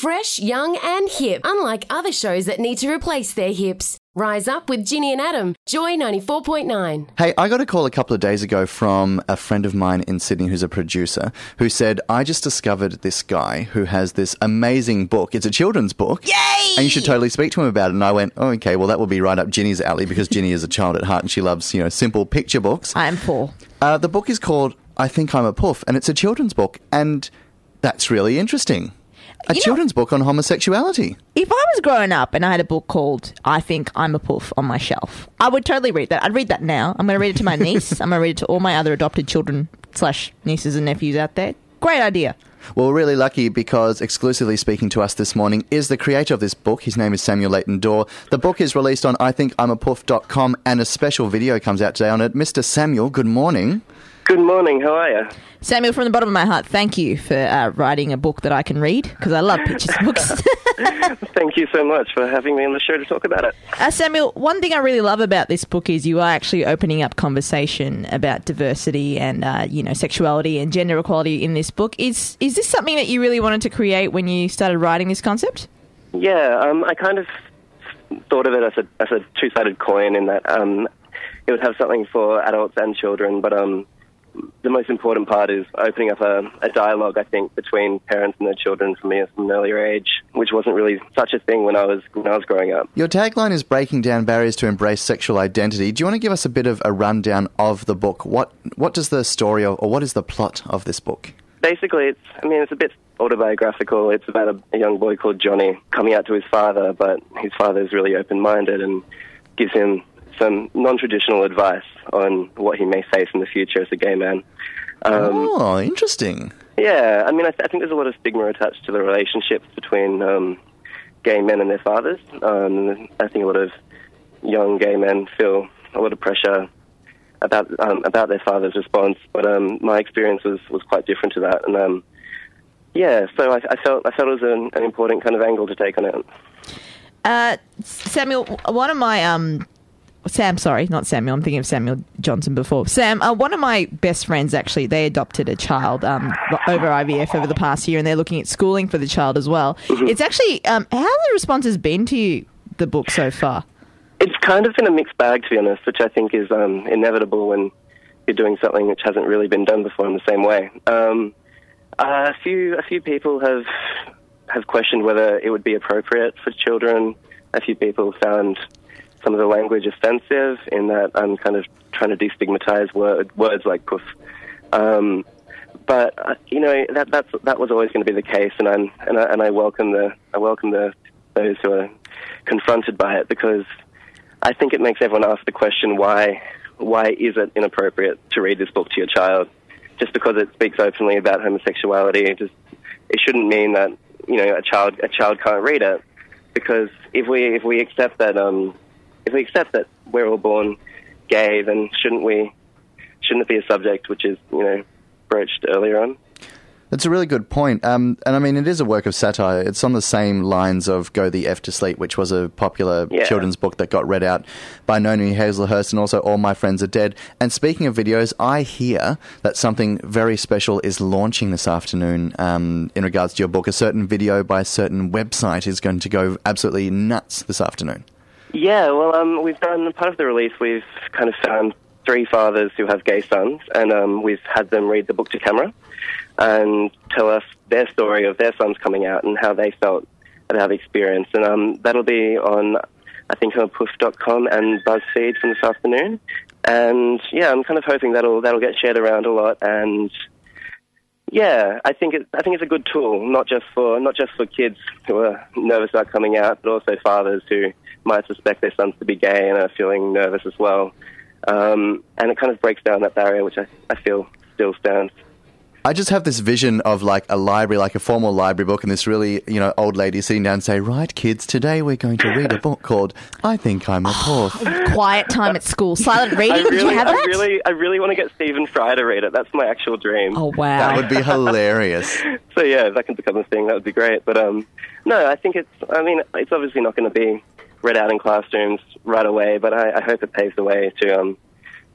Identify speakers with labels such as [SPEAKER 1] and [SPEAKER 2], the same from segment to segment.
[SPEAKER 1] Fresh, young, and hip, unlike other shows that need to replace their hips. Rise up with Ginny and Adam, Joy 94.9.
[SPEAKER 2] Hey, I got a call a couple of days ago from a friend of mine in Sydney who's a producer who said, I just discovered this guy who has this amazing book. It's a children's book. Yay! And you should totally speak to him about it. And I went, oh, okay, well, that will be right up Ginny's alley because Ginny is a child at heart and she loves, you know, simple picture books.
[SPEAKER 3] I am four.
[SPEAKER 2] Uh, the book is called I Think I'm a Poof and it's a children's book. And that's really interesting. A
[SPEAKER 3] You know-
[SPEAKER 2] children's book on homosexuality.
[SPEAKER 3] If I was growing up and I had a book called I Think I'm a Poof on my shelf, I would totally read that. I'd read that now. I'm going to read it to my niece. I'm going to read it to all my other adopted children slash nieces and nephews out there. Great idea.
[SPEAKER 2] Well, we're really lucky because exclusively speaking to us this morning is the creator of this book. His name is Samuel Leighton-Dore. The book is released on I Think I'm a ithinkimapoof.com and a special video comes out today on it. Mr. Samuel, good morning.
[SPEAKER 4] Good morning. How are you?
[SPEAKER 3] Samuel, from the bottom of my heart, thank you for uh, writing a book that I can read because I love pictures books.
[SPEAKER 4] Thank you so much for having me on the show to talk about it.
[SPEAKER 3] Uh, Samuel, one thing I really love about this book is you are actually opening up conversation about diversity and uh, you know sexuality and gender equality in this book. Is is this something that you really wanted to create when you started writing this concept?
[SPEAKER 4] Yeah, um, I kind of thought of it as a as a two sided coin in that um, it would have something for adults and children, but um, the most important part is opening up a, a dialogue. I think between parents and their children for me from an earlier age, which wasn't really such a thing when I was when I was growing up.
[SPEAKER 2] Your tagline is breaking down barriers to embrace sexual identity. Do you want to give us a bit of a rundown of the book? What what does the story of, or what is the plot of this book?
[SPEAKER 4] basically, it's I mean, it's a bit autobiographical. It's about a, a young boy called Johnny coming out to his father, but his father is really open-minded and gives him some non-traditional advice on what he may face in the future as a gay man. Um,
[SPEAKER 2] oh, interesting.
[SPEAKER 4] Yeah, I mean, I, th- I think there's a lot of stigma attached to the relationships between um, gay men and their fathers. Um, I think a lot of young gay men feel a lot of pressure about um, about their father's response, but um, my experience was, was quite different to that, and um, yeah, so I, I felt I felt it was an, an important kind of angle to take on it.
[SPEAKER 3] Uh, Samuel, one of my um, Sam, sorry, not Samuel. I'm thinking of Samuel Johnson before. Sam, uh, one of my best friends actually, they adopted a child um, over IVF over the past year, and they're looking at schooling for the child as well. It's actually um, how the response has been to you, the book so far.
[SPEAKER 4] It's kind of been a mixed bag, to be honest, which I think is um, inevitable when you're doing something which hasn't really been done before in the same way. Um, a few a few people have have questioned whether it would be appropriate for children. A few people found some of the language offensive in that I'm kind of trying to destigmatize word, words like puff. Um, but uh, you know that that's that was always going to be the case, and I'm and I, and I welcome the I welcome the those who are confronted by it because I think it makes everyone ask the question why why is it inappropriate to read this book to your child? Just because it speaks openly about homosexuality, it just it shouldn't mean that you know a child a child can't read it. Because if we if we accept that um, if we accept that we're all born gay, then shouldn't we shouldn't it be a subject which is you know broached earlier on?
[SPEAKER 2] That's a really good point. Um, and I mean, it is a work of satire. It's on the same lines of Go the F to Sleep, which was a popular
[SPEAKER 4] Yeah.
[SPEAKER 2] children's book that got read out by Noni Hazlehurst and also All My Friends Are Dead. And speaking of videos, I hear that something very special is launching this afternoon um, in regards to your book. A certain video by a certain website is going to go absolutely nuts this afternoon.
[SPEAKER 4] Yeah, well, um, we've done part of the release. We've kind of found three fathers who have gay sons, and um, we've had them read the book to camera and tell us their story of their sons coming out and how they felt about the experience. And um, that'll be on, I think, on poof.com and BuzzFeed from this afternoon. And yeah, I'm kind of hoping that'll that'll get shared around a lot and. Yeah, I think I think it's a good tool, not just for not just for kids who are nervous about coming out, but also fathers who might suspect their sons to be gay and are feeling nervous as well. Um, and it kind of breaks down that barrier, which I, I feel still stands.
[SPEAKER 2] I just have this vision of like a library, like a formal library book, and this really, you know, old lady sitting down and say, "Right, kids, today we're going to read a book called I Think I'm a Poof."
[SPEAKER 3] Quiet time at school. Silent reading.
[SPEAKER 4] I
[SPEAKER 3] Did you
[SPEAKER 4] really,
[SPEAKER 3] have
[SPEAKER 4] I
[SPEAKER 3] that?
[SPEAKER 4] really, I really want to get Stephen Fry to read it. That's my actual dream.
[SPEAKER 3] oh wow.
[SPEAKER 2] That would be hilarious.
[SPEAKER 4] So yeah, if that can become a thing, that would be great. But um, no, I think it's. I mean, it's obviously not going to be read out in classrooms right away, but I, I hope it paves the way to um,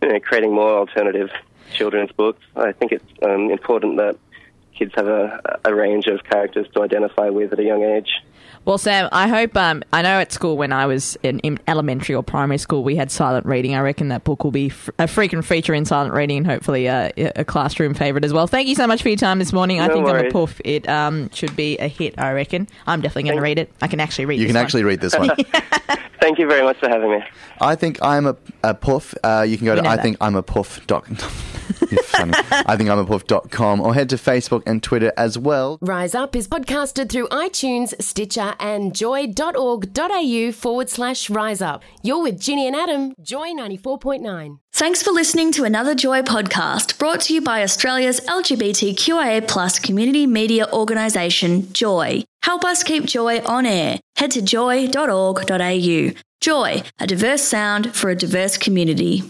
[SPEAKER 4] you know, creating more alternative children's books. I think it's um, important that kids have a, a range of characters to identify with at a young age.
[SPEAKER 3] Well, Sam, I hope. Um, I know at school when I was in, in elementary or primary school, we had silent reading. I reckon that book will be f- a frequent feature in silent reading, and hopefully a, a classroom favourite as well. Thank you so much for your time this morning. I
[SPEAKER 4] No
[SPEAKER 3] think I'm a
[SPEAKER 4] worries.
[SPEAKER 3] poof. It um, should be a hit. I reckon. I'm definitely going to read it. I can actually read.
[SPEAKER 2] You
[SPEAKER 3] this
[SPEAKER 2] can
[SPEAKER 3] one.
[SPEAKER 2] actually read this one.
[SPEAKER 4] Thank you very much for having me.
[SPEAKER 2] I think I'm a, a poof. Uh, you can go
[SPEAKER 3] We
[SPEAKER 2] to I
[SPEAKER 3] that.
[SPEAKER 2] think I'm a poof. Dot, You're funny. I think I'm a poof.com or head to Facebook and Twitter as well.
[SPEAKER 1] Rise Up is podcasted through iTunes, Stitcher, and joy.org.au forward slash rise up. You're with Ginny and Adam, Joy 94.9.
[SPEAKER 5] Thanks for listening to another Joy podcast brought to you by Australia's LGBTQIA plus community media organisation, Joy. Help us keep Joy on air. Head to joy.org.au. Joy, a diverse sound for a diverse community.